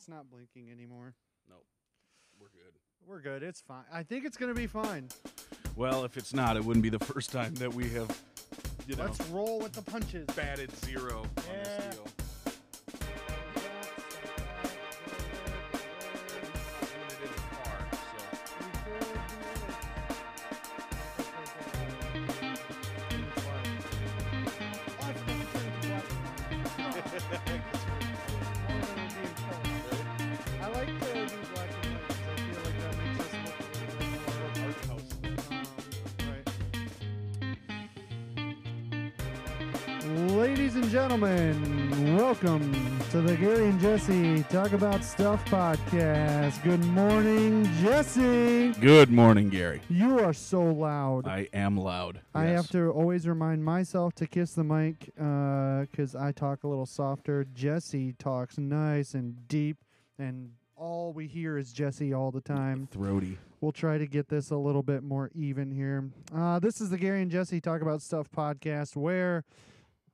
It's not blinking anymore. Nope. We're good. We're good. It's fine. I think it's gonna be fine. Well, if it's not, it wouldn't be the first time that we have, you know, Let's roll with the punches. batted zero on this Jesse Talk About Stuff podcast. Good morning, Jesse. Good morning, Garry. You are so loud. I am loud. I Yes. have to always remind myself to kiss the mic because I talk a little softer. Jesse talks nice and deep, and all we hear is Jesse all the time. throaty. We'll try to get this a little bit more even here. Uh, this is the Garry and Jesse Talk About Stuff podcast where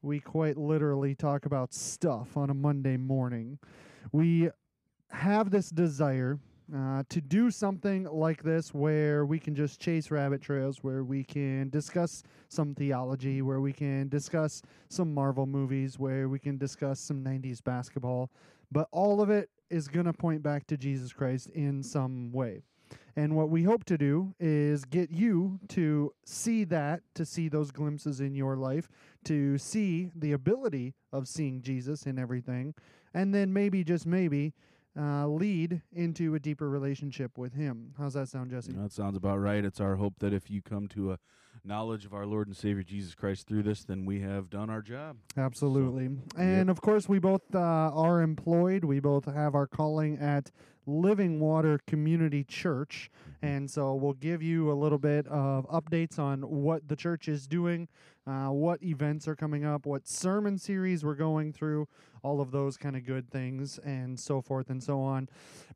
we quite literally talk about stuff on a Monday morning. We have this desire uh, to do something like this where we can just chase rabbit trails, where we can discuss some theology, where we can discuss some Marvel movies, where we can discuss some 90s basketball. But all of it is going to point back to Jesus Christ in some way. And what we hope to do is get you to see that, to see those glimpses in your life, to see the ability of seeing Jesus in everything, and then maybe, just maybe, uh, lead into a deeper relationship with Him. How's that sound, Jesse? That sounds about right. It's our hope that if you come to a knowledge of our Lord and Savior Jesus Christ through this, then we have done our job. Absolutely. And of course, we both uh, are employed. We both have our calling at Living Water Community Church. And so we'll give you a little bit of updates on what the church is doing, uh, what events are coming up, what sermon series we're going through, all of those kind of good things, and so forth and so on.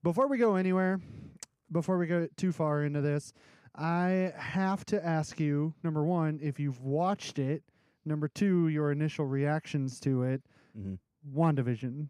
Before we go anywhere, before we go too far into this, I have to ask you number one, if you've watched it. Number two, your initial reactions to it. Mhm. WandaVision.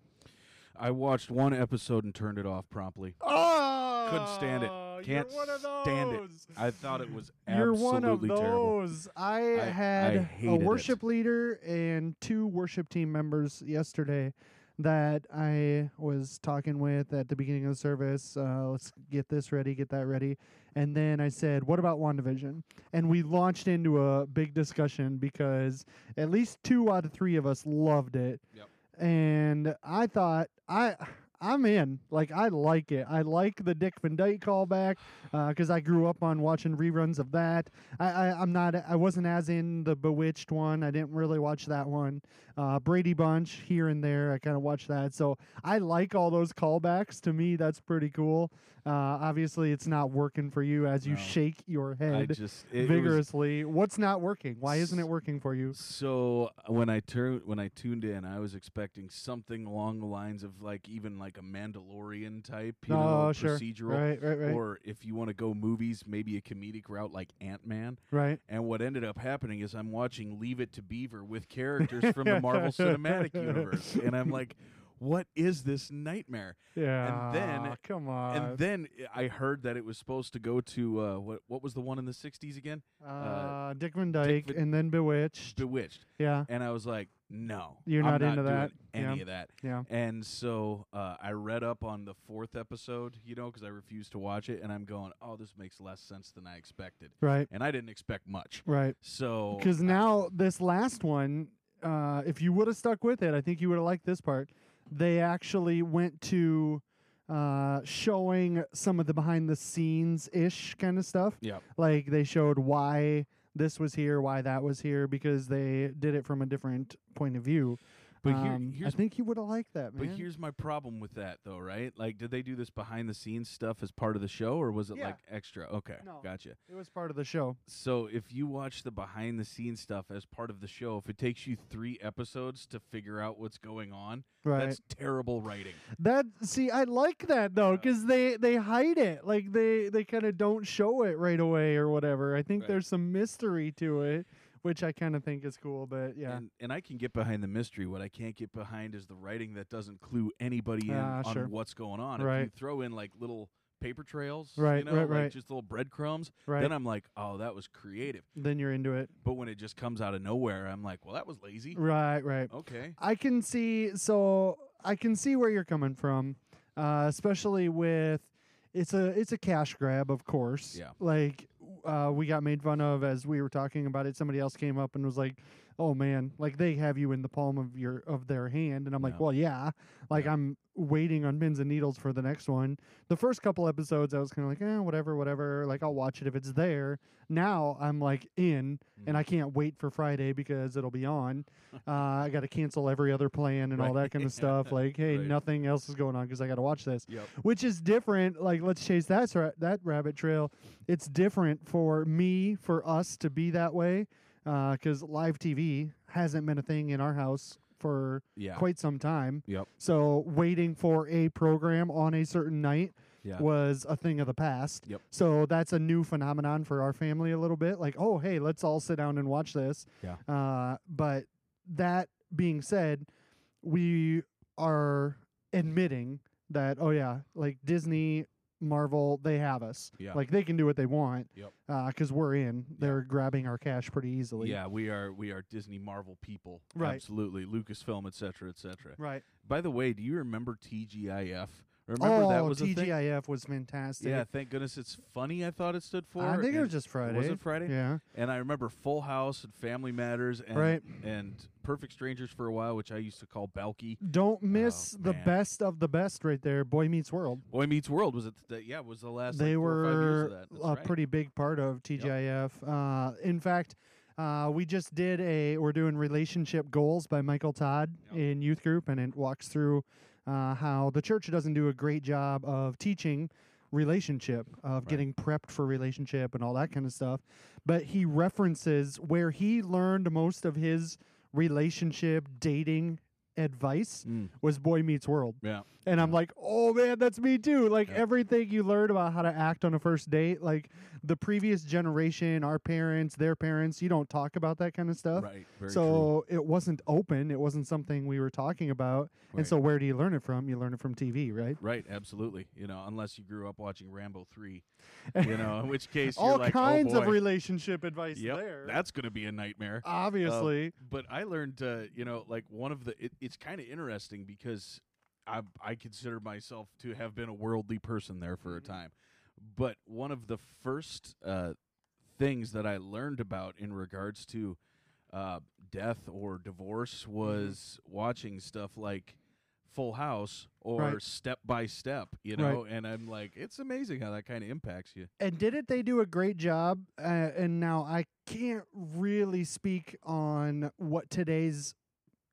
I watched one episode and turned it off promptly. Oh, Couldn't stand it. Can't you're one of stand it. I thought it was You're absolutely one of terrible. those. I, I- had a hated it. worship leader and two worship team members yesterday that I was talking with at the beginning of the service. Uh, let's get this ready, get that ready. And then I said, What about WandaVision? And we launched into a big discussion because at least two out of three of us loved it. Yep. And I thought, I. I'm in. Like I like it. I like the Dick Van Dyke callback because I grew up on watching reruns of that. I, I I'm not. I wasn't as in the Bewitched one. I didn't really watch that one. Uh, Brady Bunch here and there. I kind of watched that. So I like all those callbacks. To me, that's pretty cool. Uh, obviously, it's not working for you as you No. shake your I head just it, it was vigorously. What's not working? Why isn't it working for you? So uh, when I turned when I tuned in, I was expecting something along the lines of like even like a Mandalorian type, you oh, know, sure. procedural. Right, right, right, Or if you want to go movies, maybe a comedic route like Ant Man. right. And what ended up happening is I'm watching Leave It to Beaver with characters from the Marvel Cinematic Universe, and I'm like, what is this nightmare? Yeah. And then- come on. and then I heard that it was supposed to go to uh, what what was the one in the '60s again? uh, Dick Van Dyke, Van- and then Bewitched. Bewitched. yeah, And I was like, no, You're I'm not into that? Any Yeah. of that? yeah. And so uh, I read up on the fourth episode, you know, because I refused to watch it, and I'm going, oh, this makes less sense than I expected, Right, and I didn't expect much. right. So Because now this last one, uh, if you would have stuck with it, I think you would have liked this part. They actually went to uh, showing some of the behind the scenes ish kind of stuff. yeah, Like they showed why this was here, why that was here, because they did it from a different point of view. But here, Um, I think you would have liked that, man. But here's my problem with that, though, right? Like, did they do this behind the scenes stuff as part of the show, or was it Yeah. like extra? Okay, No. gotcha. it was part of the show. So if you watch the behind the scenes stuff as part of the show, if it takes you three episodes to figure out what's going on, Right. that's terrible writing. That see, I like that though, because they they hide it, like they they kind of don't show it right away or whatever. I think Right. there's some mystery to it, which I kind of think is cool. But yeah, And, and I can get behind the mystery. What I can't get behind is the writing that doesn't clue anybody in Ah, on sure. what's going on. Right. If you throw in like little paper trails, Right, you know, right, like right. just little breadcrumbs, right. then I'm like, oh, that was creative. then you're into it. But when it just comes out of nowhere, I'm like, well, that was lazy. Right, right. Okay. I can see so I can see where you're coming from, uh, especially with it's a it's a cash grab, of course. Yeah. Like uh, we got made fun of as we were talking about it. Somebody else came up and was like, "Oh man, like they have you in the palm of your of their hand," and I'm like. "Well, yeah." Like Yeah. I'm waiting on pins and needles for the next one. The first couple episodes, I was kind of like, "Eh, whatever, whatever." Like I'll watch it if it's there. Now I'm like in, and Mm. I can't wait for Friday because it'll be on. Uh, I got to cancel every other plan and all that kind of stuff. Like, hey, Right. nothing else is going on because I got to watch this, Yep. which is different. Like, let's chase that that rabbit trail. It's different for me, for us to be that way, because live TV hasn't been a thing in our house for Yeah. quite some time. Yep. So waiting for a program on a certain night Yeah. was a thing of the past. Yep. So that's a new phenomenon for our family a little bit. Like, oh, hey, let's all sit down and watch this. Yeah. Uh, but that being said, we are admitting that, oh, yeah, like Disney, Marvel, they have us. Yeah. Like they can do what they want. Yep. Uh, because we're in. They're grabbing our cash pretty easily. Yeah, we are we are Disney Marvel people. Right. Absolutely. Lucasfilm, et cetera, et cetera. Right. By the way, do you remember TGIF? Remember oh, that was a thing? TGIF was fantastic. Yeah, thank goodness it's funny. I thought it stood for. I think it and- was just Friday. Was it Friday? Yeah. And I remember Full House and Family Matters and Right. and Perfect Strangers for a while, which I used to call Balki. Don't miss the Oh, man. best of the best right there. Boy Meets World. Boy Meets World was it? The, yeah, was the last. they like, four or five years were of that. That's a right. pretty big part of TGIF. Uh, in fact, uh, we just did a we're doing relationship goals by Michael Todd in youth group, and it walks through uh, how the church doesn't do a great job of teaching relationship, of Right. getting prepped for relationship and all that kind of stuff. But he references where he learned most of his relationship dating advice Mm, was Boy Meets World. yeah. And I'm like, oh man, that's me too. Like Yeah. everything you learn about how to act on a first date, like the previous generation, our parents, their parents, you don't talk about that kind of stuff. Right. Very true. so it wasn't open. It wasn't something we were talking about. And so where do you learn it from? You learn it from TV, right? Right, absolutely. You know, unless you grew up watching Rambo three, you know, in which case you're All like, kinds oh of relationship advice Yep, there. that's going to be a nightmare. Obviously. But I learned, uh, you know, like one of the. It, it's kind of interesting because I I consider myself to have been a worldly person there for a Mhm. time, but one of the first uh, things that I learned about in regards to uh, death or divorce Mm-hmm. was watching stuff like Full House or Right. Step by Step, you know, and I'm like, it's amazing how that kind of impacts you. And didn't they do a great job? Uh, and now I can't really speak on what today's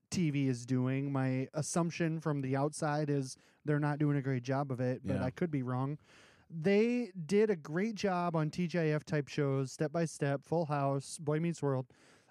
TV is doing. My assumption from the outside is they're not doing a great job of it, but Yeah. I could be wrong. They did a great job on TGIF type shows, Step by Step, Full House, Boy Meets World,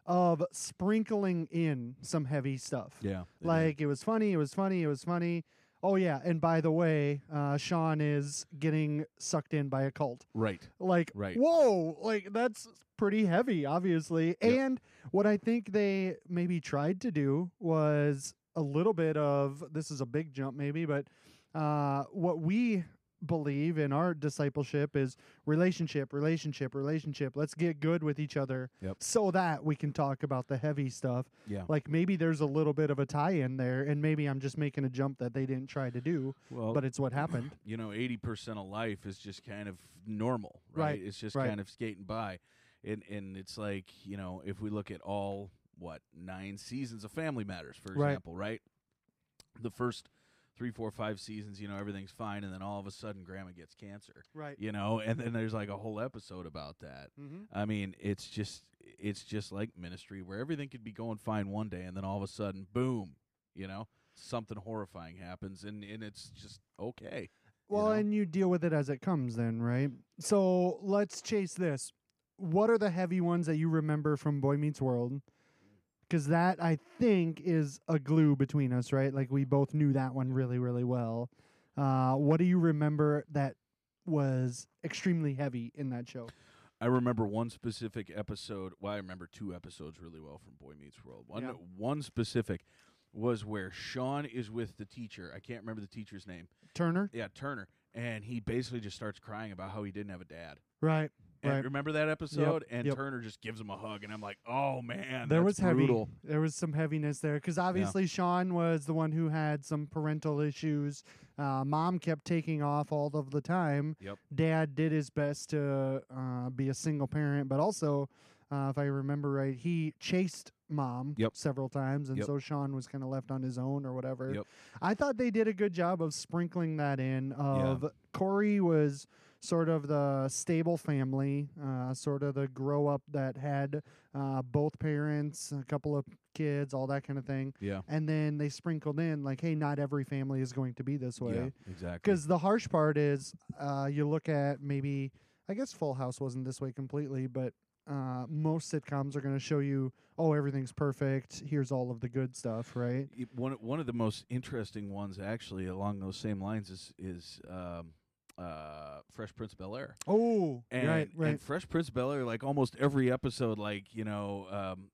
of sprinkling in some heavy stuff. Yeah, Like it was funny, it was funny, it was funny. Oh yeah, and by the way, uh, Sean is getting sucked in by a cult. right, Like, Right. whoa, like that's pretty heavy, obviously. And what I think they maybe tried to do was a little bit of this is a big jump, maybe, but uh, what we believe in our discipleship is relationship, relationship, relationship. Let's get good with each other Yep. so that we can talk about the heavy stuff. yeah. Like maybe there's a little bit of a tie in there, and maybe I'm just making a jump that they didn't try to do, Well, but it's what happened. you know, eighty percent of life is just kind of normal, right? Right, It's just right. kind of skating by, and and it's like you know, if we look at all what nine seasons of Family Matters, for Right. example, right? The first three, four, five seasons, you know, everything's fine, and then all of a sudden, Grandma gets cancer, Right. you know, and then there's like a whole episode about that. Mm-hmm. I mean, it's just it's just like ministry where everything could be going fine one day, and then all of a sudden, boom, you know, something horrifying happens, and and it's just okay. you Well, know? and you deal with it as it comes, then, right? So let's chase this. What are the heavy ones that you remember from Boy Meets World? Because that I think is a glue between us, right? Like we both knew that one really, really well. Uh, what do you remember that was extremely heavy in that show? I remember one specific episode. Well, I remember two episodes really well from Boy Meets World. One Yeah. one specific was where Sean is with the teacher. I can't remember the teacher's name. Turner. Yeah, Turner, and he basically just starts crying about how he didn't have a dad. Right. And Right. remember that episode? and yep. Turner just gives him a hug, and I'm like, oh man, there that's was brutal. heavy. There was some heaviness there because obviously Sean was the one who had some parental issues. Uh, Mom kept taking off all of the time. Yep. Dad did his best to uh, be a single parent, but also, uh, if I remember right, he chased mom Yep. several times, and Yep. so Sean was kind of left on his own or whatever. Yep. I thought they did a good job of sprinkling that in. Of Corey was sort of the stable family, uh, sort of the grow up that had uh, both parents, a couple of kids, all that kind of thing. Yeah, And then they sprinkled in like, hey, not every family is going to be this way. yeah, exactly. Because the harsh part is, uh, you look at maybe, I guess Full House wasn't this way completely, but uh, most sitcoms are going to show you, oh, everything's perfect. Here's all of the good stuff, right? it- one one of the most interesting ones actually along those same lines is is um, uh, Fresh Prince of Bel Air. Oh, And, right, right. and Fresh Prince of Bel Air, like almost every episode, like you know, um,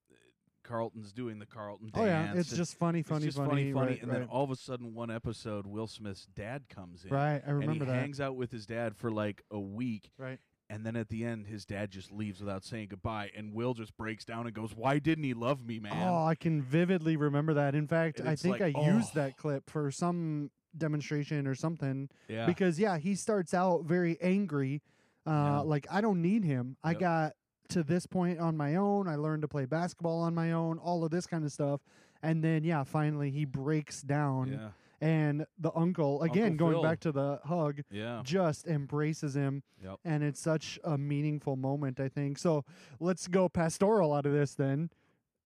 Carlton's doing the Carlton oh yeah, it's just funny, funny, just funny, funny, funny, right, and right. then all of a sudden, one episode, Will Smith's dad comes in, right, I and remember he that. hangs out with his dad for like a week, Right. and then at the end, his dad just leaves without saying goodbye, and Will just breaks down and goes, "Why didn't he love me, man?" Oh, I can vividly remember that. In fact, I think like, I used oh. that clip for some demonstration or something yeah, because yeah, he starts out very angry. Uh, like I don't need him. I got to this point on my own. I learned to play basketball on my own. All of this kind of stuff. And then yeah, finally he breaks down, yeah, and the uncle again Uncle going back to the hug, yeah. just embraces him. Yep. And it's such a meaningful moment, I think. So let's go pastoral out of this then.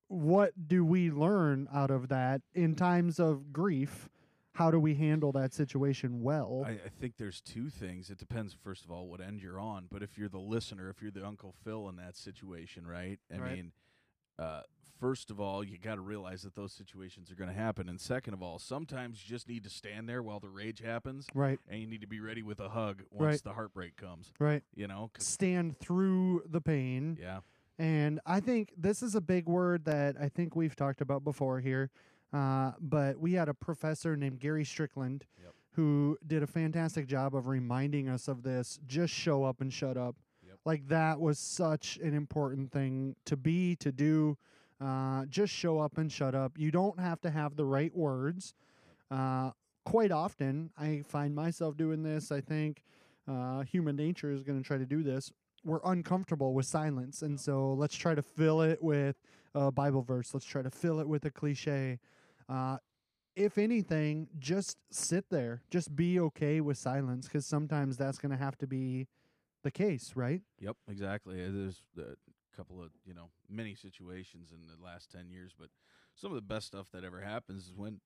What do we learn out of that in times of grief? How do we handle that situation well? I, I think there's two things. It depends, first of all, what end you're on. But if you're the listener, if you're the Uncle Phil in that situation, right? I Right. mean, uh, first of all, you got to realize that those situations are going to happen. And second of all, sometimes you just need to stand there while the rage happens, right, and you need to be ready with a hug once Right. the heartbreak comes. right. You know? Stand through the pain. yeah. And I think this is a big word that I think we've talked about before here. Uh, but we had a professor named Gary Strickland Yep. who did a fantastic job of reminding us of this just show up and shut up. Yep. Like that was such an important thing to be, to do. Uh, just show up and shut up. You don't have to have the right words. Uh, quite often, I find myself doing this. I think uh, human nature is going to try to do this. We're uncomfortable with silence, and so let's try to fill it with a Bible verse. Let's try to fill it with a cliche. Uh, if anything, just sit there. Just be okay with silence, because sometimes that's going to have to be the case, right? Yep, exactly. Uh, There's a couple of you know many situations in the last ten years, but some of the best stuff that ever happens is when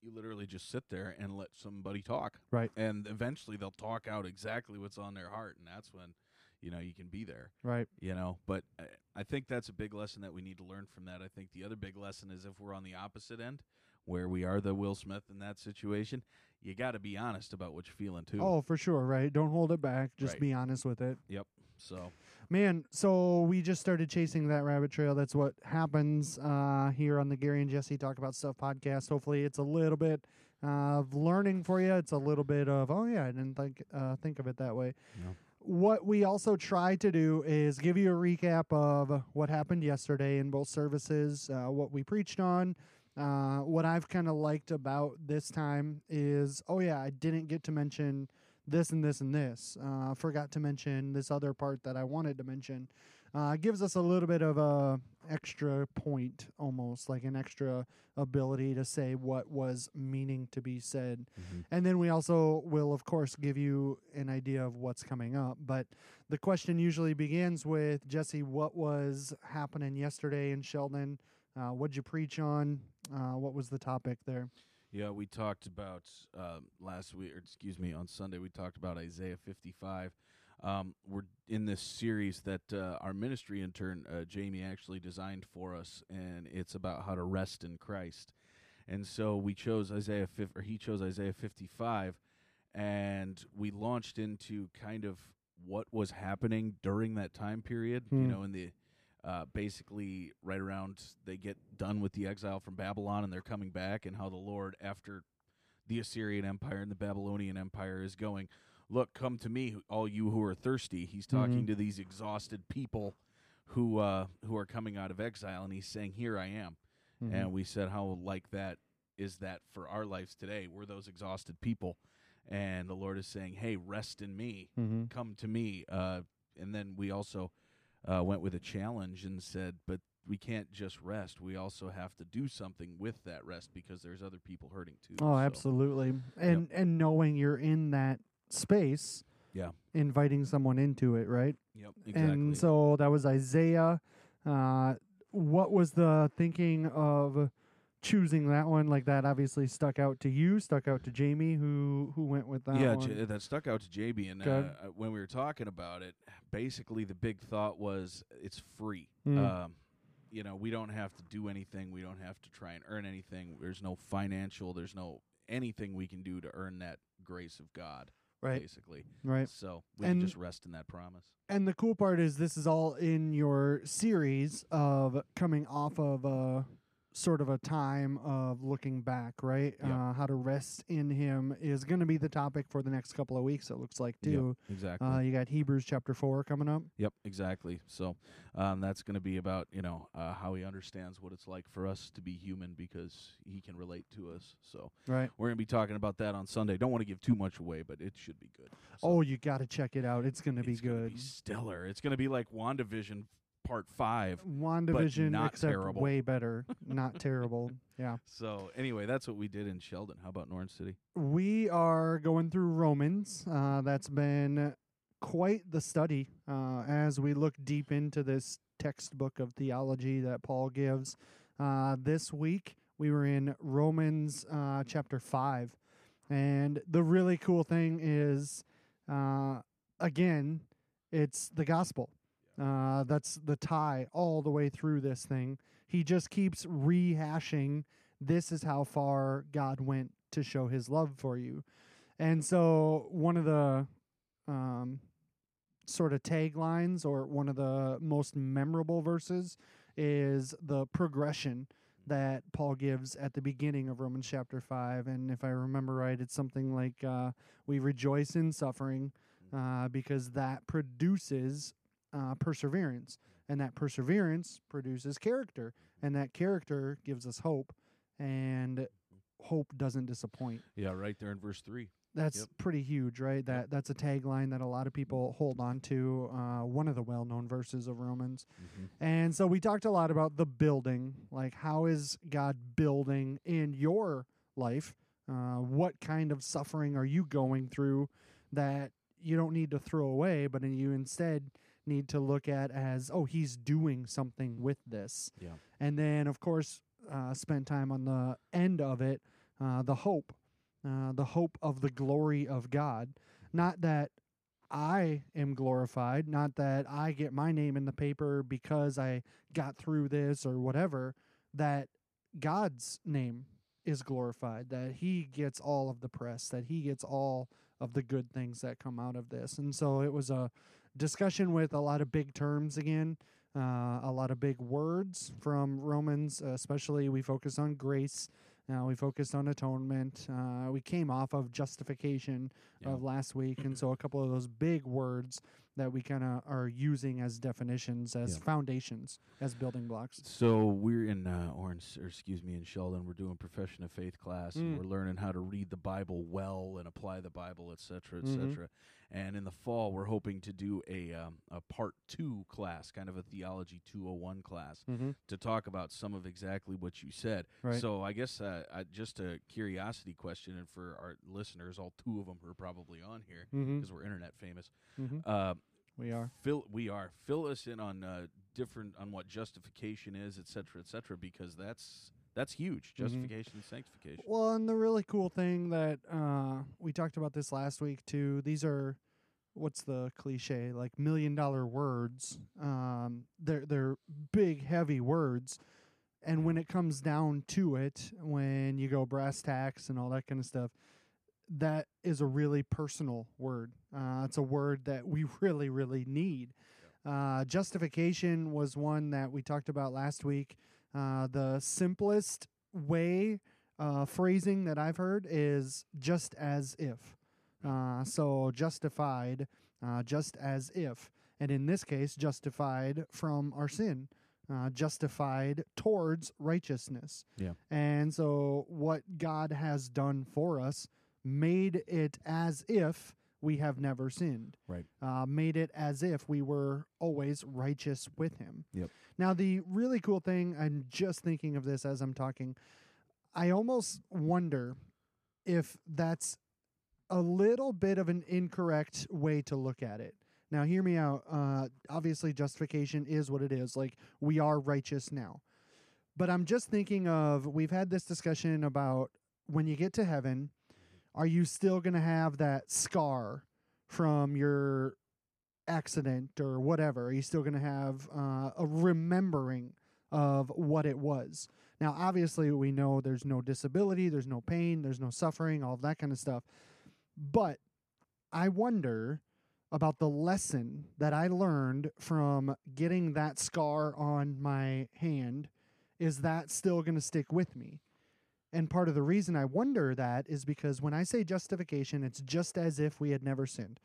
you literally just sit there and let somebody talk, Right. And eventually they'll talk out exactly what's on their heart, and that's when you know you can be there, Right. you know. But I, I think that's a big lesson that we need to learn from that. I think the other big lesson is if we're on the opposite end, where we are the Will Smith in that situation, you got to be honest about what you're feeling too. Oh, for sure, right? Don't hold it back. Just Right. be honest with it. Yep so Man, so we just started chasing that rabbit trail. That's what happens uh, here on the Garry and Jesse Talk About Stuff podcast. Hopefully, it's a little bit of learning for you. It's a little bit of oh yeah, I didn't think uh, think of it that way. No. What we also try to do is give you a recap of what happened yesterday in both services, uh, what we preached on. Uh, what I've kind of liked about this time is, oh yeah, I didn't get to mention this and this and this. Uh, forgot to mention this other part that I wanted to mention. Uh, gives us a little bit of a extra point, almost like an extra ability to say what was meaning to be said. And then we also will, of course, give you an idea of what's coming up. But the question usually begins with Jesse, what was happening yesterday in Sheldon? Uh, what'd you preach on? Uh, what was the topic there? Yeah, we talked about um, last week, or excuse me, on Sunday. We talked about Isaiah 55. Um, we're in this series that uh, our ministry intern uh, Jamie actually designed for us, and it's about how to rest in Christ. And so we chose Isaiah, fif- or he chose Isaiah 55, and we launched into kind of what was happening during that time period. You Hmm. know, in the uh, basically right around they get done with the exile from Babylon and they're coming back, and how the Lord, after the Assyrian Empire and the Babylonian Empire, is going, look, come to me, all you who are thirsty. He's talking Mhm. to these exhausted people who uh, who are coming out of exile, and he's saying, "Here I am." Mhm. And we said, "How like that is that for our lives today? We're those exhausted people." And the Lord is saying, "Hey, rest in me. Mhm. Come to me." Uh, and then we also uh, went with a challenge and said, "But we can't just rest. We also have to do something with that rest because there's other people hurting too." Oh, So, absolutely. And and knowing you're in that space, Yeah. inviting someone into it, right? Yep. Exactly. And so that was Isaiah. Uh, what was the thinking of choosing that one? Like that obviously stuck out to you, stuck out to Jamie, who who went with that yeah. J- that stuck out to JB. And uh, uh, when we were talking about it, basically the big thought was it's free. Mm. Um, you know, we don't have to do anything. We don't have to try and earn anything. There's no financial. There's no anything we can do to earn that grace of God. Right, Basically, right. so we And- can just rest in that promise. And the cool part is this is all in your series of coming off of a sort of a time of looking back, right? Yeah. Uh, how to rest in Him is going to be the topic for the next couple of weeks. It looks like Yep, too. exactly. Uh, you got Hebrews chapter four coming up. Yep, exactly. So um, that's going to be about you know uh, how he understands what it's like for us to be human because he can relate to us. So Right. we're going to be talking about that on Sunday. Don't want to give too much away, but it should be good. So Oh, you got to check it out. It's going to be good. be stellar. It's going to be like WandaVision Part Five. WandaVision, not except terrible. way better. Not terrible. Yeah. So anyway, that's what we did in Sheldon. How about Norton City? We are going through Romans. Uh, that's been quite the study uh, as we look deep into this textbook of theology that Paul gives. Uh, this week, we were in Romans uh, chapter 5. And the really cool thing is, uh, again, it's the gospel. Uh, that's the tie all the way through this thing. He just keeps rehashing this is how far God went to show his love for you. And so one of the um, sort of taglines or one of the most memorable verses is the progression that Paul gives at the beginning of Romans chapter 5. And if I remember right, it's something like uh, we rejoice in suffering uh, because that produces uh, perseverance. And that perseverance produces character. And that character gives us hope. And hope doesn't disappoint. Yeah, right there in verse three. That's Yep. pretty huge, right? That that's a tagline that a lot of people hold on to. Uh, one of the well-known verses of Romans, Mm-hmm. and so we talked a lot about the building, like how is God building in your life? Uh, what kind of suffering are you going through that you don't need to throw away, but you instead need to look at as, oh, He's doing something with this. Yeah. And then, of course, uh, spent time on the end of it, uh, the hope, uh, the hope of the glory of God. Not that I am glorified, not that I get my name in the paper because I got through this or whatever, that God's name is glorified, that He gets all of the press, that He gets all of the good things that come out of this. And so it was a discussion with a lot of big terms again, uh, a lot of big words from Romans, especially we focus on grace. Uh, we focused on atonement. Uh, we came off of justification Yeah. of last week, and so a couple of those big words that we kind of are using as definitions, as Yeah. foundations, as building blocks. So we're in uh, Orange, or excuse me, in Sheldon. We're doing profession of faith class, and Mm. we're learning how to read the Bible well and apply the Bible, et cetera, et Mhm. cetera. And in the fall, we're hoping to do a um, a part two class, kind of a theology 201 class, Mm-hmm. to talk about some of exactly what you said. Right. So I guess uh, I, just a curiosity question, and for our listeners, all two of them are probably on here mm-hmm. because we're internet famous. Mm-hmm. Uh, We are. Fill we are fill us in on uh, different on what justification is, et cetera, et cetera, because that's that's huge. Mhm. Justification and sanctification. Well, and the really cool thing that uh, we talked about this last week too. These are what's the cliche like million dollar words. Um, they're they're big, heavy words, and when it comes down to it, when you go brass tacks and all that kind of stuff, that is a really personal word. Uh, it's a word that we really, really need. Uh, justification was one that we talked about last week. Uh, the simplest way uh, phrasing that I've heard is just as if. Uh, so justified, uh, just as if. And in this case, justified from our sin, uh, justified towards righteousness. Yeah. And so what God has done for us made it as if we have never sinned. Right. Uh, made it as if we were always righteous with Him. Yep. Now, the really cool thing, I'm just thinking of this as I'm talking. I almost wonder if that's a little bit of an incorrect way to look at it. Now, hear me out. Uh, obviously, justification is what it is. Like, we are righteous now. But I'm just thinking of we've had this discussion about when you get to heaven, are you still going to have that scar from your accident or whatever? Are you still going to have uh, a remembering of what it was? Now, obviously, we know there's no disability, there's no pain, there's no suffering, all of that kind of stuff. But I wonder about the lesson that I learned from getting that scar on my hand. Is that still going to stick with me? And part of the reason I wonder that is because when I say justification, it's just as if we had never sinned.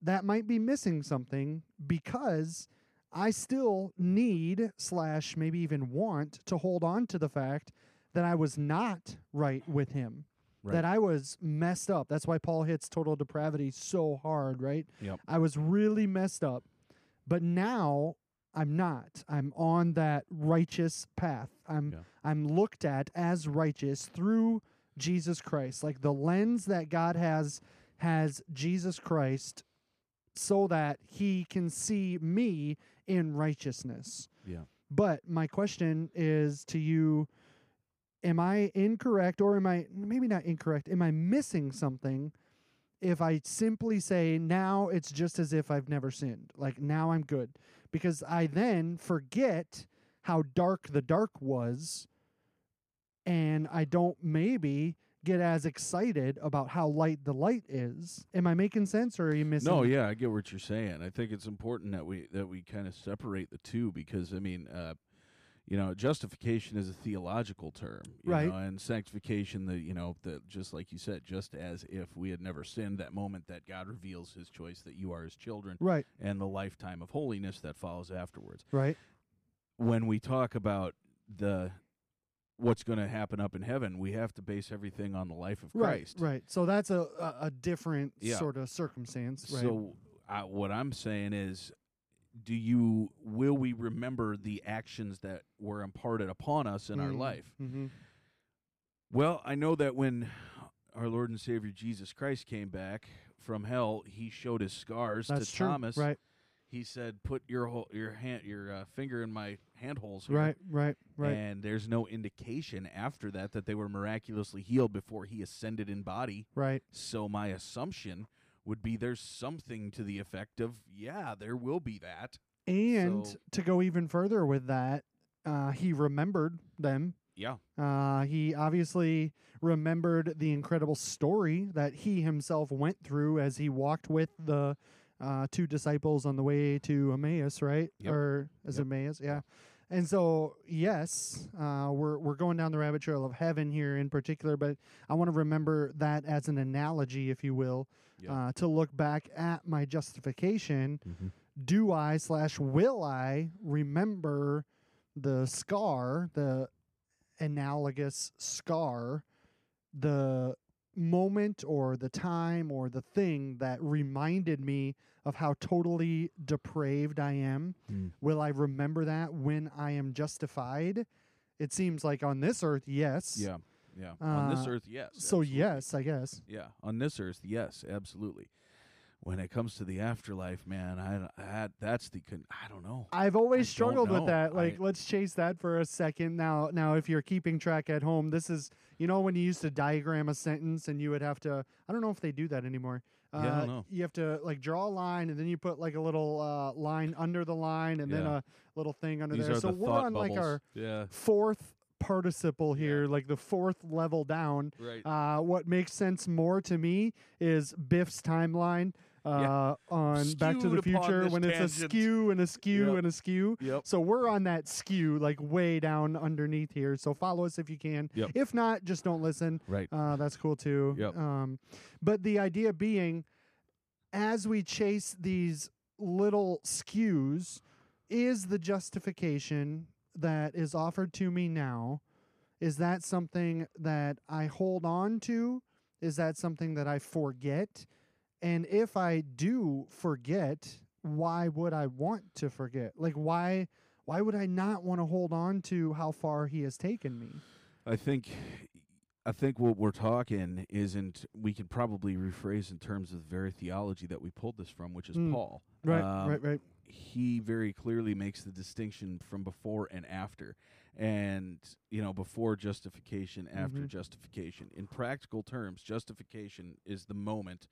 That might be missing something because I still need, slash, maybe even want to hold on to the fact that I was not right with Him, Right. that I was messed up. That's why Paul hits total depravity so hard, right? Yep. I was really messed up. But now I'm not. I'm on that righteous path. I'm Yeah. I'm looked at as righteous through Jesus Christ. Like the lens that God has has Jesus Christ so that he can see me in righteousness. Yeah. But my question is to you am I incorrect or am I maybe not incorrect? Am I missing something if I simply say now it's just as if I've never sinned? Like now I'm good. Because I then forget how dark the dark was and I don't maybe get as excited about how light the light is. Am I making sense or are you missing? No, yeah, I get what you're saying. I think it's important that we that we kind of separate the two because I mean, uh, you know, justification is a theological term, you Right. know, and sanctification, the you know, the just like you said, just as if we had never sinned. That moment that God reveals His choice that you are His children, Right, and the lifetime of holiness that follows afterwards. right. When we talk about the what's going to happen up in heaven, we have to base everything on the life of Christ. Right, right. So that's a a, a different Yeah. sort of circumstance, right? So I, what I'm saying is, do you will we remember the actions that were imparted upon us in our life? Mm-hmm. Well, I know that when our Lord and Savior Jesus Christ came back from hell, He showed His scars That's to true. Thomas. Right, He said, "Put your ho- your hand your uh, finger in my hand holes here." right, right, right. And there's no indication after that that they were miraculously healed before he ascended in body. right. So my assumption would be there's something to the effect of yeah, there will be that. And So- to go even further with that, uh, he remembered them. Yeah. Uh, he obviously remembered the incredible story that he himself went through as he walked with the uh, two disciples on the way to Emmaus, right? Yep. Or it Yep. Emmaus? Yeah. And so, yes, uh, we're we're going down the rabbit trail of heaven here in particular, but I want to remember that as an analogy, if you will, Yeah. uh, to look back at my justification Mm-hmm. do I slash will I remember the scar, the analogous scar, the moment or the time or the thing that reminded me of how totally depraved I am? Mm. Will I remember that when I am justified? It seems like on this earth, yes. Yeah. Yeah. on this Uh, earth, yes. So absolutely. yes, I guess. Yeah. On this earth, yes, absolutely. When it comes to the afterlife, man, I, I that's the I don't know. I've always I struggled with that. Like, I- let's chase that for a second. Now, now, if you're keeping track at home, this is you know when you used to diagram a sentence and you would have to. I don't know if they do that anymore. Uh, Yeah, I don't know. You have to like draw a line and then you put like a little uh, line under the line and then a little thing under These there. So the we're on like bubbles. our yeah. fourth participle Yeah. here, like the fourth level down. Right. Uh, what makes sense more to me is Biff's timeline uh, on Back to the Future when it's a skew and a skew Yep. and a skew. yep. So we're on that skew, like way down underneath here. So follow us if you can. Yep. If not, just don't listen. Right. Uh, that's cool too. Yep. Um, but the idea being, as we chase these little skews, is the justification that is offered to me now, is that something that I hold on to? Is that something that I forget? And if I do forget, why would I want to forget? Like why why would I not want to hold on to how far he has taken me? I think I think what we're talking isn't we could probably rephrase in terms of the very theology that we pulled this from, which is Mm. Paul. Right, Um, right, right. He very clearly makes the distinction from before and after. And, you know, before justification, after Mhm. justification. In practical terms, justification is the moment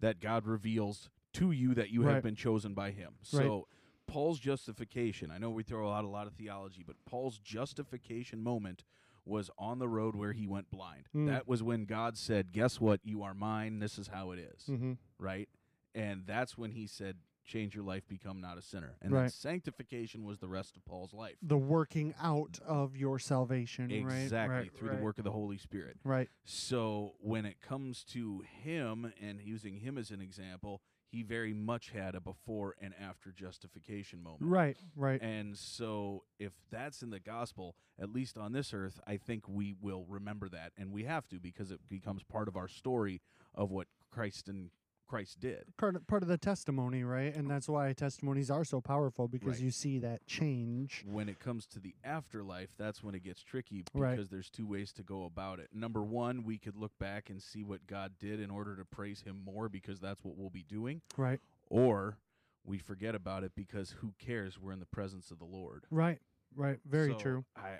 that God reveals to you that you Right. have been chosen by him. So Paul's justification, I know we throw out a lot of theology, but Paul's justification moment was on the road where he went blind. Mm. That was when God said, Guess what? You are mine. This is how it is. Mm-hmm. Right? And that's when he said, Change your life, become not a sinner. And Right. sanctification was the rest of Paul's life. The working out of your salvation, right? Exactly. Right, through right, the work of the Holy Spirit. Right. So when it comes to him and using him as an example, he very much had a before and after justification moment. Right. Right. And so, if that's in the gospel, at least on this earth, I think we will remember that, and we have to because it becomes part of our story of what Christ and Christ did. part of, part of the testimony, right? And that's why testimonies are so powerful because Right. you see that change. When it comes to the afterlife, that's when it gets tricky Right. because there's two ways to go about it. Number one, we could look back and see what God did in order to praise Him more because that's what we'll be doing, Right. or we forget about it because who cares? We're in the presence of the Lord. Right. Right. Very So, true. I,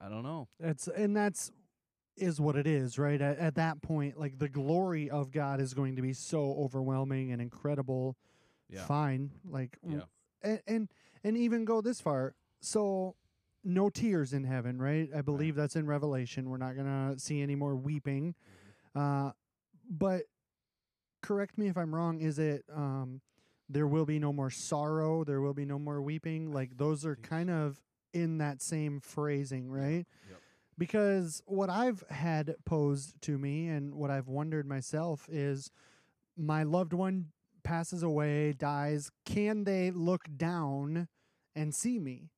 I don't know. It's and that's is what it is, right? At, at that point, like the glory of God is going to be so overwhelming and incredible. Yeah. Fine, like Yeah. and, and and even go this far. So no tears in heaven, right? I believe that's in Revelation. We're not gonna see any more weeping. Mm-hmm. Uh, but correct me if I'm wrong. Is it um, there will be no more sorrow? There will be no more weeping. Like those are kind of in that same phrasing, right? Yep. Because what I've had posed to me and what I've wondered myself is my loved one passes away, dies. Can they look down and see me?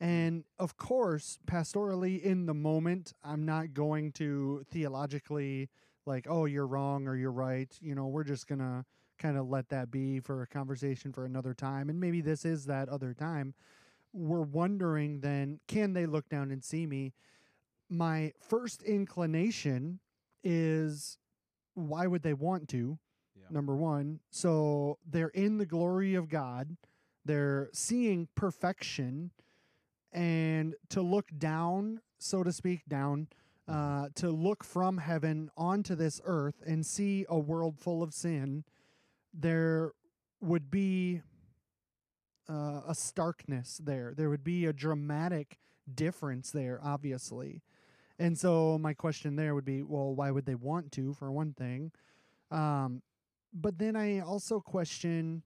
Mm. And of course, pastorally, in the moment, I'm not going to theologically, like, oh, you're wrong or you're right. You know, we're just going to kind of let that be for a conversation for another time. And maybe this is that other time. We're wondering then, can they look down and see me? My first inclination is why would they want to? Yeah. Number one. So they're in the glory of God, they're seeing perfection, and to look down, so to speak, down, uh, to look from heaven onto this earth and see a world full of sin, there would be uh, a starkness there. There would be a dramatic difference there, obviously. And so my question there would be, well, why would they want to, for one thing? Um, but then I also question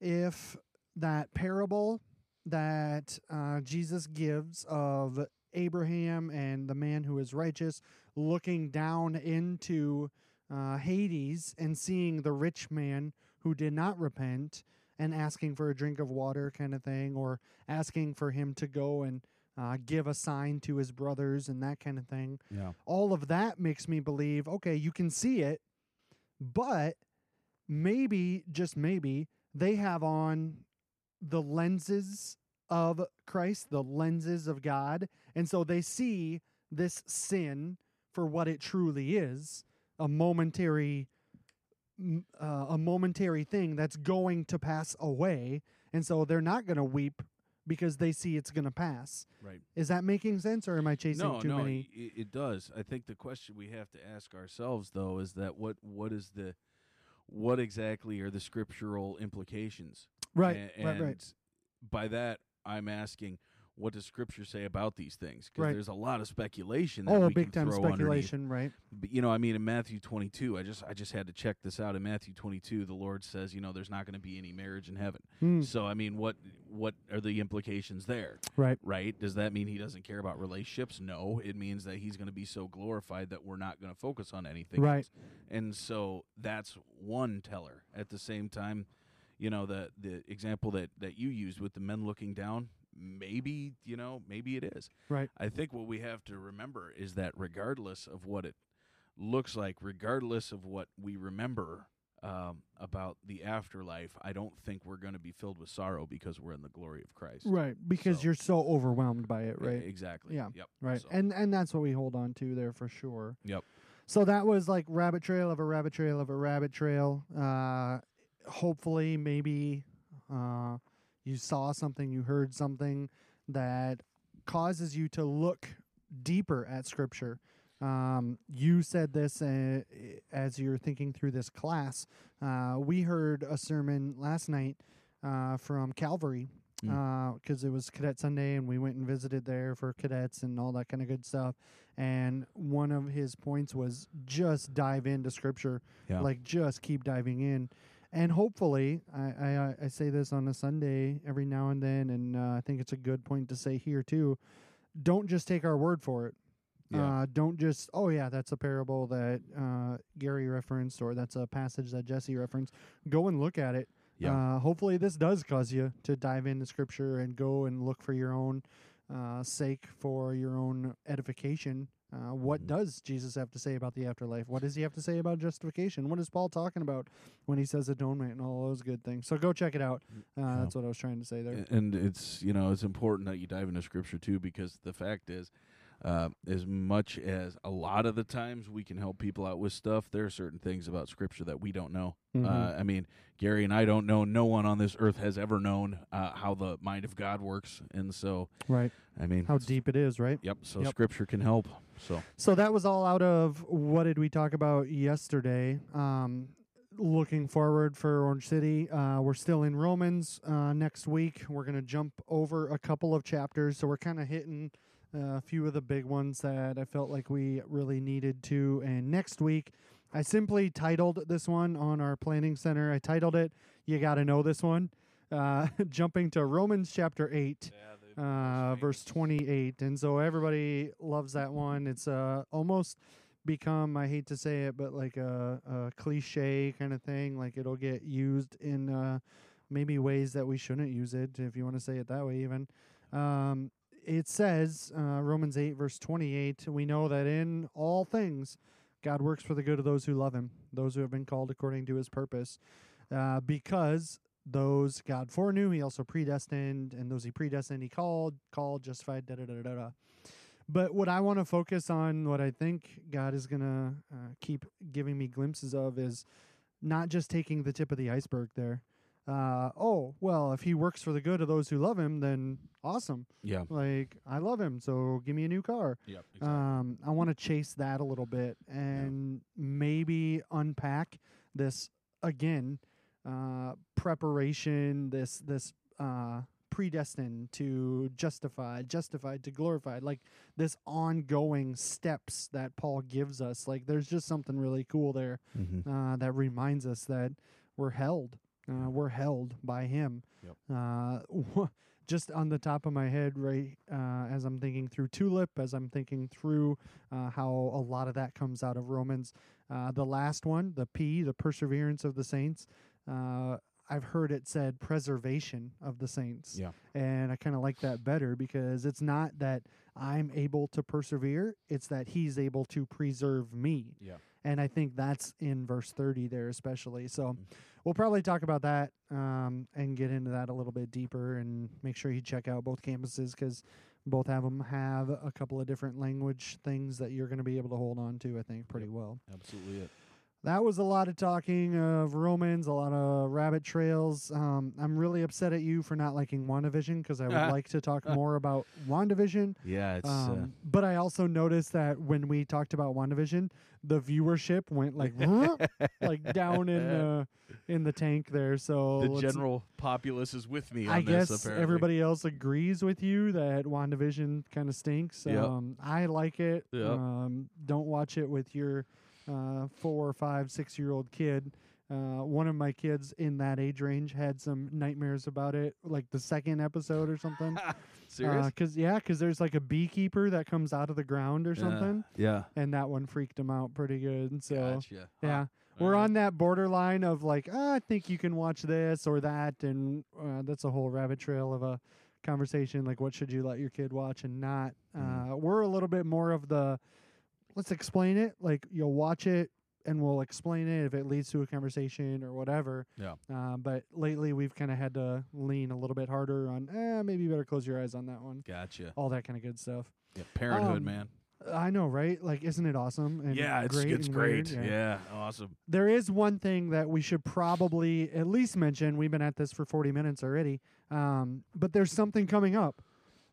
if that parable that uh, Jesus gives of Abraham and the man who is righteous looking down into uh, Hades and seeing the rich man who did not repent and asking for a drink of water, kind of thing, or asking for him to go and uh, give a sign to his brothers and that kind of thing Yeah. all of that makes me believe okay, you can see it, but maybe, just maybe, they have on the lenses of Christ, the lenses of God. And so they see this sin for what it truly is a momentary. Uh, a momentary thing that's going to pass away, and so they're not going to weep because they see it's going to pass. Right. Is that making sense, or am I chasing no, too no, many? i- it does. I think the question we have to ask ourselves though is that what what is the what exactly are the scriptural implications? Right, A- right, right. By that, I'm asking, what does Scripture say about these things? Because Right. there's a lot of speculation. That Oh, we big can time throw underneath. speculation, right? But, you know, I mean, in Matthew 22, I just I just had to check this out. In Matthew 22, the Lord says, you know, there's not going to be any marriage in heaven. Hmm, So, I mean, what what are the implications there? right. Right? Does that mean he doesn't care about relationships? No, it means that he's going to be so glorified that we're not going to focus on anything. Right. else. And so that's one teller. At the same time, you know, the the example that that you used with the men looking down, maybe, you know, maybe it is. Right. I think what we have to remember is that regardless of what it looks like, regardless of what we remember um, about the afterlife, I don't think we're going to be filled with sorrow because we're in the glory of Christ. Right. Because So- you're so overwhelmed by it, right? Exactly. Yeah. Yep. Right. So- And and that's what we hold on to there for sure. Yep. So that was like rabbit trail of a rabbit trail of a rabbit trail. Uh hopefully maybe uh you saw something, you heard something that causes you to look deeper at scripture. Um, you said this uh, as you're thinking through this class. Uh, we heard a sermon last night uh, from Calvary because it was Cadet Sunday, and we went and visited there for cadets and all that kind of good stuff. And one of his points was just dive into Scripture, Yeah. like just keep diving in. And hopefully, I, I I say this on a Sunday every now and then, and uh, I think it's a good point to say here too. Don't just take our word for it. Yeah. Uh, don't just oh yeah that's a parable that uh, Garry referenced or that's a passage that Jesse referenced. Go and look at it. Yeah. Uh, hopefully this does cause you to dive into Scripture and go and look for your own uh, sake for your own edification. Uh, what Mhm. does Jesus have to say about the afterlife? What does he have to say about justification? What is Paul talking about when he says atonement and all those good things? So go check it out. Uh, Yeah. That's what I was trying to say there. And it's you know it's important that you dive into scripture too because the fact is uh, as much as a lot of the times we can help people out with stuff there are certain things about scripture that we don't know Mhm. uh, i mean garry and i don't know no one on this earth has ever known uh, how the mind of god works and so right. i mean How deep it is, right? yep so Yep. scripture can help so So that was all out of what did we talk about yesterday? Um, looking forward for Orange City, uh, we're still in Romans. Uh, next week, we're gonna jump over a couple of chapters, so we're kind of hitting uh, a few of the big ones that I felt like we really needed to. And next week, I simply titled this one on our planning center. I titled it "You Got to Know This One." Uh, jumping to Romans chapter eight uh, verse 28 and so everybody loves that one. It's uh, almost become i hate to say it but like a, a cliche kind of thing. Like it'll get used in uh, maybe ways that we shouldn't use it if you want to say it that way even. Um, it says uh, romans 8 verse 28 we know that in all things god works for the good of those who love him those who have been called according to his purpose uh, because those God foreknew, he also predestined, and those he predestined, he called, called, justified, da da da da da. But what I want to focus on, what I think God is going to uh, keep giving me glimpses of, is not just taking the tip of the iceberg there. Uh, oh, well, if he works for the good of those who love him, then awesome. yeah Like, I love him, so give me a new car. yep Um, I want to chase that a little bit and maybe unpack this again. Uh, preparation, this this uh, predestined to justified, justified to glorified, like this ongoing steps that Paul gives us. Like there's just something really cool there mm-hmm. uh, that reminds us that we're held. Uh, we're held by Him. Yep. Uh, just on the top of my head, right uh, as I'm thinking through Tulip, as I'm thinking through uh, how a lot of that comes out of Romans. Uh, the last one, the P, the perseverance of the saints. Uh, I've heard it said preservation of the saints. yeah And I kind of like that better because it's not that I'm able to persevere, it's that He's able to preserve me. yeah And I think that's in verse 30 there, especially. So Mhm. we'll probably talk about that um, and get into that a little bit deeper and make sure you check out both campuses because both of them have a couple of different language things that you're going to be able to hold on to, I think, pretty well. absolutely it that was a lot of talking of Romans, a lot of rabbit trails. Um, I'm really upset at you for not liking WandaVision because I would like to talk more about WandaVision. Yeah, it's uh, Um, but I also noticed that when we talked about WandaVision, the viewership went like like down in the in the tank there. So the let's- general populace is with me on I this. guess apparently. everybody else agrees with you that WandaVision kind of stinks. Yep. Um, I like it. Yep. Um, don't watch it with your uh, four, five, six year old kid. Uh, one of my kids in that age range had some nightmares about it, like the second episode or something. Serious? Uh, Cause yeah, cause there's like a beekeeper that comes out of the ground or something, Yeah. and that one freaked him out pretty good. And so Gotcha. Huh. yeah, we're Alright. on that borderline of like, ah, I think you can watch this or that, and uh, that's a whole rabbit trail of a conversation. Like, what should you let your kid watch and not? Mm. Uh, we're a little bit more of the let's explain it. Like, you'll watch it and we'll explain it if it leads to a conversation or whatever. Yeah. Uh, but lately, we've kind of had to lean a little bit harder on, eh, maybe you better close your eyes on that one. Gotcha. All that kind of good stuff. Yeah, parenthood, Um, man. I know, right? Like, isn't it awesome? And Yeah, it's great it's and great. Yeah. awesome. There is one thing that we should probably at least mention. We've been at this for 40 minutes already. Um, but there's something coming up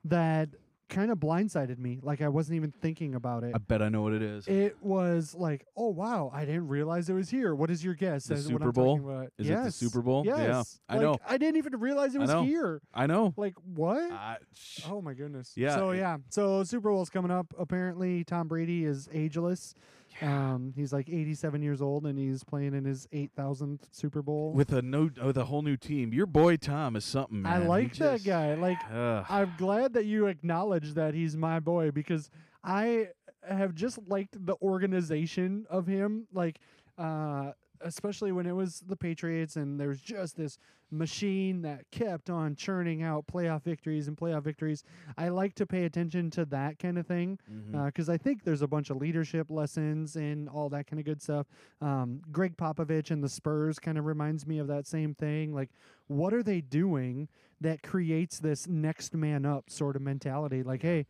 that kind of blindsided me. Like I wasn't even thinking about it. I bet I know what it is. It was like, oh wow, I didn't realize it was here. What is your guess? The Super Bowl? Is it the Super Bowl? Yes. Yeah, I Like, know. I didn't even realize it was know. here. I know. Like what? I, sh- Oh my goodness. Yeah, So yeah. So Super Bowl's coming up. Apparently Tom Brady is ageless. Um, he's like 87 years old and he's playing in his 8,000th Super Bowl. with a no, with a whole new team. Your boy Tom is something, man. I He like that just- guy. Like. I'm glad that you acknowledge that he's my boy because I have just liked the organization of him. Like, uh, especially when it was the Patriots and there was just this machine that kept on churning out playoff victories and playoff victories. I like to pay attention to that kind of thing because I think there's a bunch of leadership lessons and all that kind of good stuff. Um, Gregg Popovich and the Spurs kind of reminds me of that same thing. Like, what are they doing that creates this next man up sort of mentality? Like, hey,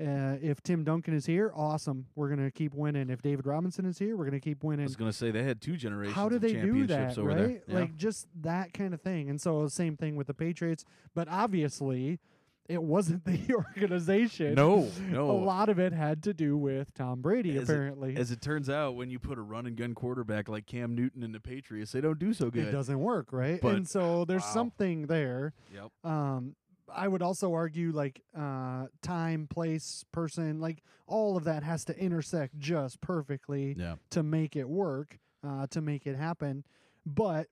uh, if Tim Duncan is here, awesome, we're gonna keep winning. If David Robinson is here, we're gonna keep winning. I was gonna say they had two generations. How do of they do that, over right? there. Yeah. Like just that kind of thing. And so same thing with the Patriots, but obviously it wasn't the organization. no, no. A lot of it had to do with Tom Brady, As it- apparently. As it turns out, when you put a run and gun quarterback like Cam Newton in the Patriots, they don't do so good. it doesn't work, right? But- and so there's wow. something there. Yep. Um, I would also argue like uh, time, place, person, like all of that has to intersect just perfectly Yeah. to make it work, uh, to make it happen. But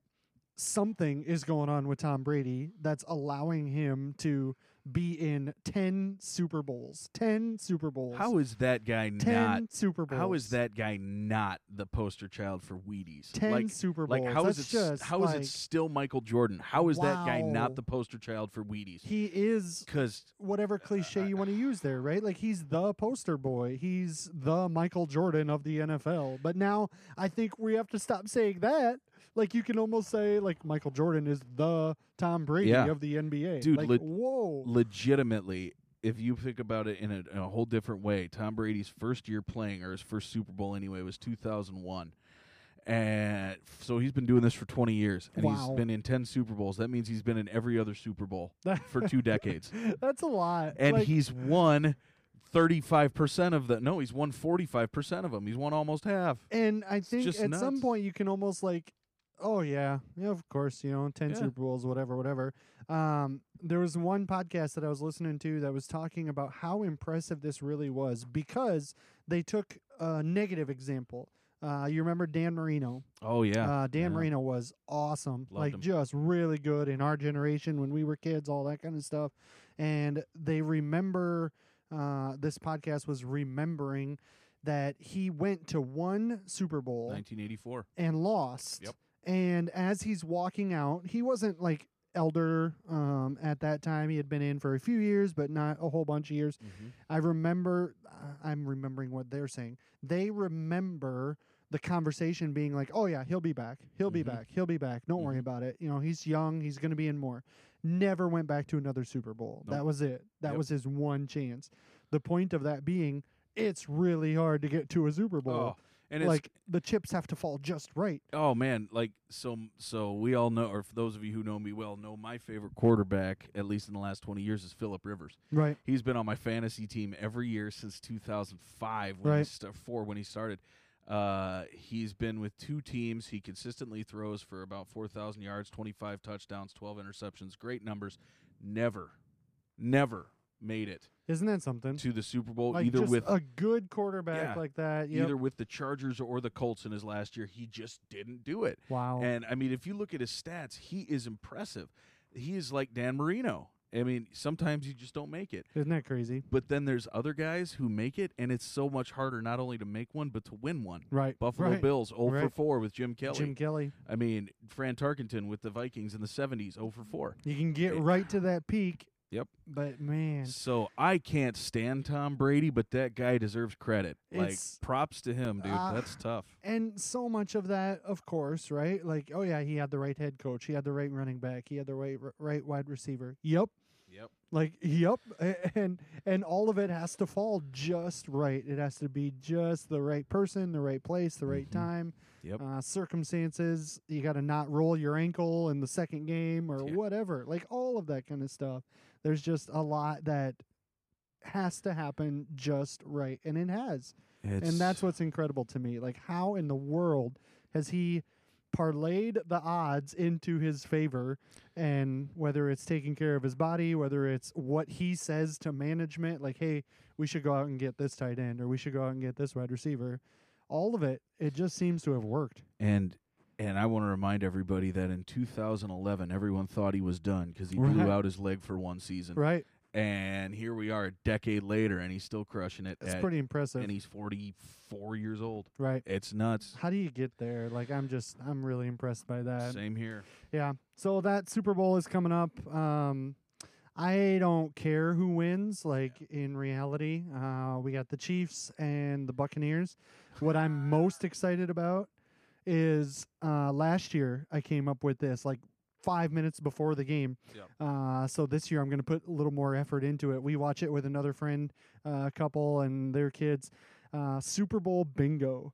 something is going on with Tom Brady that's allowing him to be in 10 Super Bowls. 10 Super Bowls. How is that guy 10 not? Super Bowls. How is that guy not the poster child for Wheaties? 10 like, Super Bowls. like how is That's it? just how is like, it still Michael Jordan? How is that guy not the poster child for Wheaties? He is Because whatever uh, cliche uh, you want to use there, right? Like he's the poster boy. He's the Michael Jordan of the NFL. But now I think we have to stop saying that. Like you can almost say like Michael Jordan is the Tom Brady Yeah. of the NBA. Dude, like lit- whoa. legitimately, if you think about it in a, in a whole different way, Tom Brady's first year playing, or his first Super Bowl anyway, was 2001. And so he's been doing this for 20 years, and Wow. he's been in 10 Super Bowls. That means he's been in every other Super Bowl for two decades. That's a lot. And Like, he's won 35% of the. No, he's won 45% of them. He's won almost half. and I think just at some nuts. point you can almost like oh yeah, yeah, of course, you know, 10 Yeah. Super Bowls, whatever, whatever. Um, there was one podcast that I was listening to that was talking about how impressive this really was because they took a negative example. Uh, you remember Dan Marino? Oh, yeah. Uh, Dan yeah. Marino was awesome, Loved like him. just really good in our generation when we were kids, all that kind of stuff. And they remember uh, this podcast was remembering that he went to one Super Bowl 1984. and lost. Yep. And as he's walking out, he wasn't like elder um, at that time. He had been in for a few years, but not a whole bunch of years. Mhm. I remember, uh, I'm remembering what they're saying. They remember the conversation being like, "Oh yeah, he'll be back. He'll be Mhm. back. He'll be back. Don't worry Mhm. about it. You know, he's young. He's going to be in more." Never went back to another Super Bowl. That was it. That Yep. was his one chance. The point of that being, it's really hard to get to a Super Bowl. Oh, And it's like the chips have to fall just right. Oh man, like so so we all know or for those of you who know me well know my favorite quarterback at least in the last 20 years is Philip Rivers. Right. He's been on my fantasy team every year since 2005 when he Right. sta- four when he started. Uh, he's been with two teams. He consistently throws for about 4,000 yards, 25 touchdowns, 12 interceptions. Great numbers. Never, never made it Isn't that something? to the Super Bowl like either just with a good quarterback Yeah. like that. Yep. either with the Chargers or the Colts in his last year. He just didn't do it. wow. And I mean, if you look at his stats, he is impressive. He is like Dan Marino. I mean, sometimes you just don't make it. Isn't that crazy? But then there's other guys who make it, and it's so much harder not only to make one, but to win one. Right. Buffalo right. Bills 0 for Right. 4 with Jim Kelly. Jim Kelly. I mean, Fran Tarkenton with the Vikings in the 70s 0 for 4. You can get right to that peak. Yep. But man, So I can't stand Tom Brady, but that guy deserves credit. like props to him, dude. uh, That's tough. and so much of that, of course, right? Like, oh yeah, he had the right head coach, he had the right running back, he had the right right wide receiver. Yep. Yep. Like, yep. And and all of it has to fall just right. It has to be just the right person, the right place, the right Mhm. time. Yep. Uh, circumstances. You got to not roll your ankle in the second game or Yeah. whatever. Like all of that kind of stuff. There's just a lot that has to happen just right, and it has. and that's what's incredible to me. Like, how in the world has he parlayed the odds into his favor? And whether it's taking care of his body, whether it's what he says to management, like, hey, we should go out and get this tight end, or we should go out and get this wide receiver. All of it, it just seems to have worked. And and I want to remind everybody that in 2011, everyone thought he was done because he blew out his leg for one season. Right? And here we are a decade later, and he's still crushing it. That's at- pretty impressive. and he's 44 years old. right. It's nuts. How do you get there? Like, I'm just, I'm really impressed by that. Same here. Yeah. So that Super Bowl is coming up. Um, I don't care who wins. Like in reality, uh, we got the Chiefs and the Buccaneers. What I'm most excited about is uh, last year I came up with this like five minutes before the game. Yep. Uh, so this year I'm going to put a little more effort into it. We watch it with another friend, uh, couple, and their kids. Uh, Super Bowl bingo.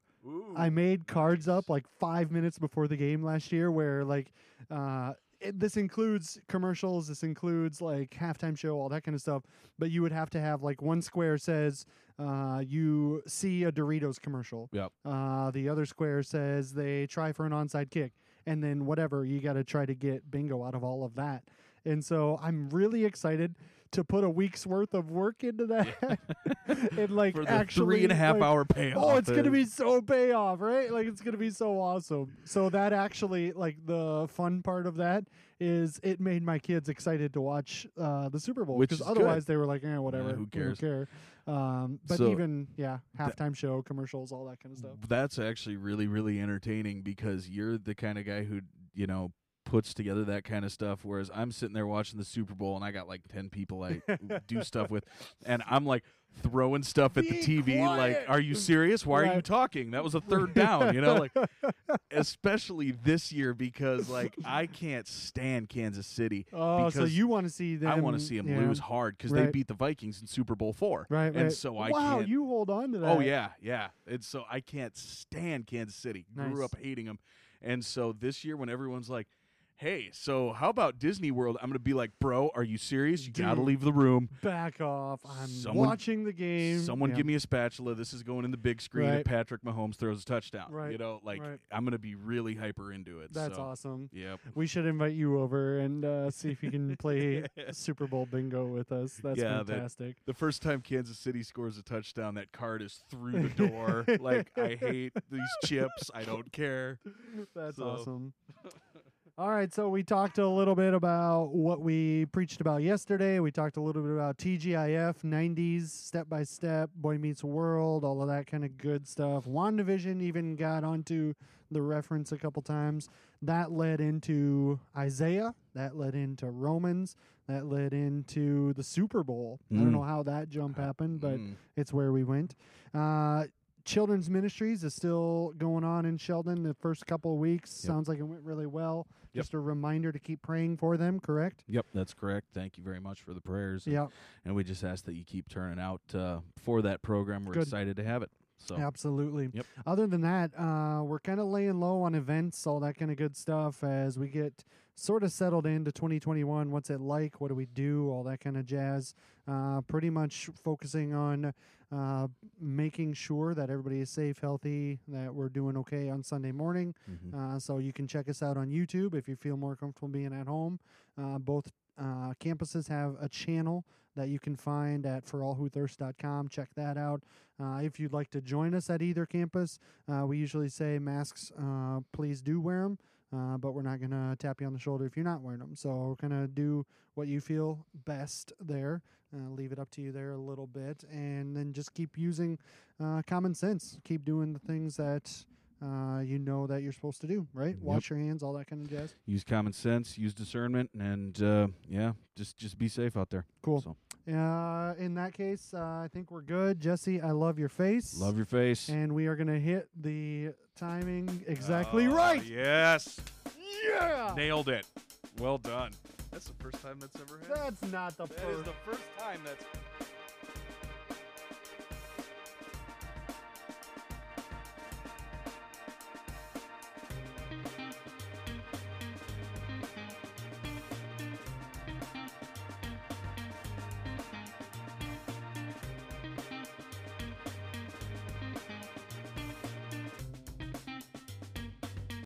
I made cards up like five minutes before the game last year, where like uh, it, this includes commercials, this includes like halftime show, all that kind of stuff. But you would have to have like one square says uh, you see a Doritos commercial. Yep. Uh, the other square says they try for an onside kick, and then whatever you got to try to get bingo out of all of that. And so I'm really excited to put a week's worth of work into that, and like actually three and a half like, hour payoff. Oh, it's gonna be so payoff, right? Like it's gonna be so awesome. So that actually, like the fun part of that is it made my kids excited to watch uh, the Super Bowl because is otherwise they were like, eh, whatever, who cares? don't care. Um, but So- even yeah, halftime show, commercials, all that kind of stuff. That's actually really, really entertaining because you're the kind of guy who, you know, puts together that kind of stuff. Whereas I'm sitting there watching the Super Bowl and I got like 10 people I do stuff with. And I'm like throwing stuff at the Be TV. Like, are you serious? Why are you talking? That was a third down, you know? Like, especially this year because, like, I can't stand Kansas City. Oh, so you want to see them? I want to see them yeah. lose hard because they beat the Vikings in Super Bowl four. Right, And right. so I wow, can't. you hold on to oh, that. Oh yeah, yeah. And so I can't stand Kansas City. Nice. Grew up hating them. And so this year when everyone's like, "Hey, so how about Disney World?" I'm going to be like, "Bro, are you serious? You got to leave the room. Back off! I'm Someone- watching the game. Someone Yeah. give me a spatula. This is going in the big screen Right. if Patrick Mahomes throws a touchdown." Right, You know, like right. I'm going to be really hyper into it. That's so, awesome. Yep. We should invite you over and uh, see if you can play Super Bowl bingo with us. That's Yeah, that- fantastic. The first time Kansas City scores a touchdown, that card is through the door. like I hate these chips. I don't care. That's So- awesome. All right, so we talked a little bit about what we preached about yesterday. We talked a little bit about TGIF, 90s, step by step, Boy Meets World, all of that kind of good stuff. WandaVision even got onto the reference a couple times. That led into Isaiah, that led into Romans, that led into the Super Bowl. I don't Mm. know how that jump happened, but Mm. it's where we went. Uh, Children's Ministries is still going on in Sheldon. The first couple of weeks Yep. sounds like it went really well. Yep. Just a reminder to keep praying for them. Correct? Yep, that's correct. Thank you very much for the prayers. and- Yeah. And we just ask that you keep turning out uh, for that program. We're Good. excited to have it. So Absolutely. Yep. Other than that, uh, we're kind of laying low on events, all that kind of good stuff as we get sort of settled into 2021. What's it like? What do we do? All that kind of jazz. Uh, pretty much focusing on uh, making sure that everybody is safe, healthy, that we're doing okay on Sunday morning. mhm. Uh, so you can check us out on YouTube if you feel more comfortable being at home. Uh, both uh, campuses have a channel that you can find at forallwhothirst.com. Check that out. Uh, if you'd like to join us at either campus, uh, we usually say masks, uh, please do wear them. Uh, but we're not going to tap you on the shoulder if you're not wearing them. So we're going to do what you feel best there. Uh, leave it up to you there a little bit. And then just keep using common sense. Keep doing the things that uh, you know that you're supposed to do, right? Yep. Wash your hands, all that kind of jazz. use common sense, use discernment, and uh, yeah, just just be safe out there. Cool. So, Uh, in that case, uh, I think we're good. Jesse, I love your face. love your face. And we are going to hit the timing exactly Oh, right. Yes, Yeah. nailed it. Well done. That's the first time that's ever happened. That's not the That is first. the first time that's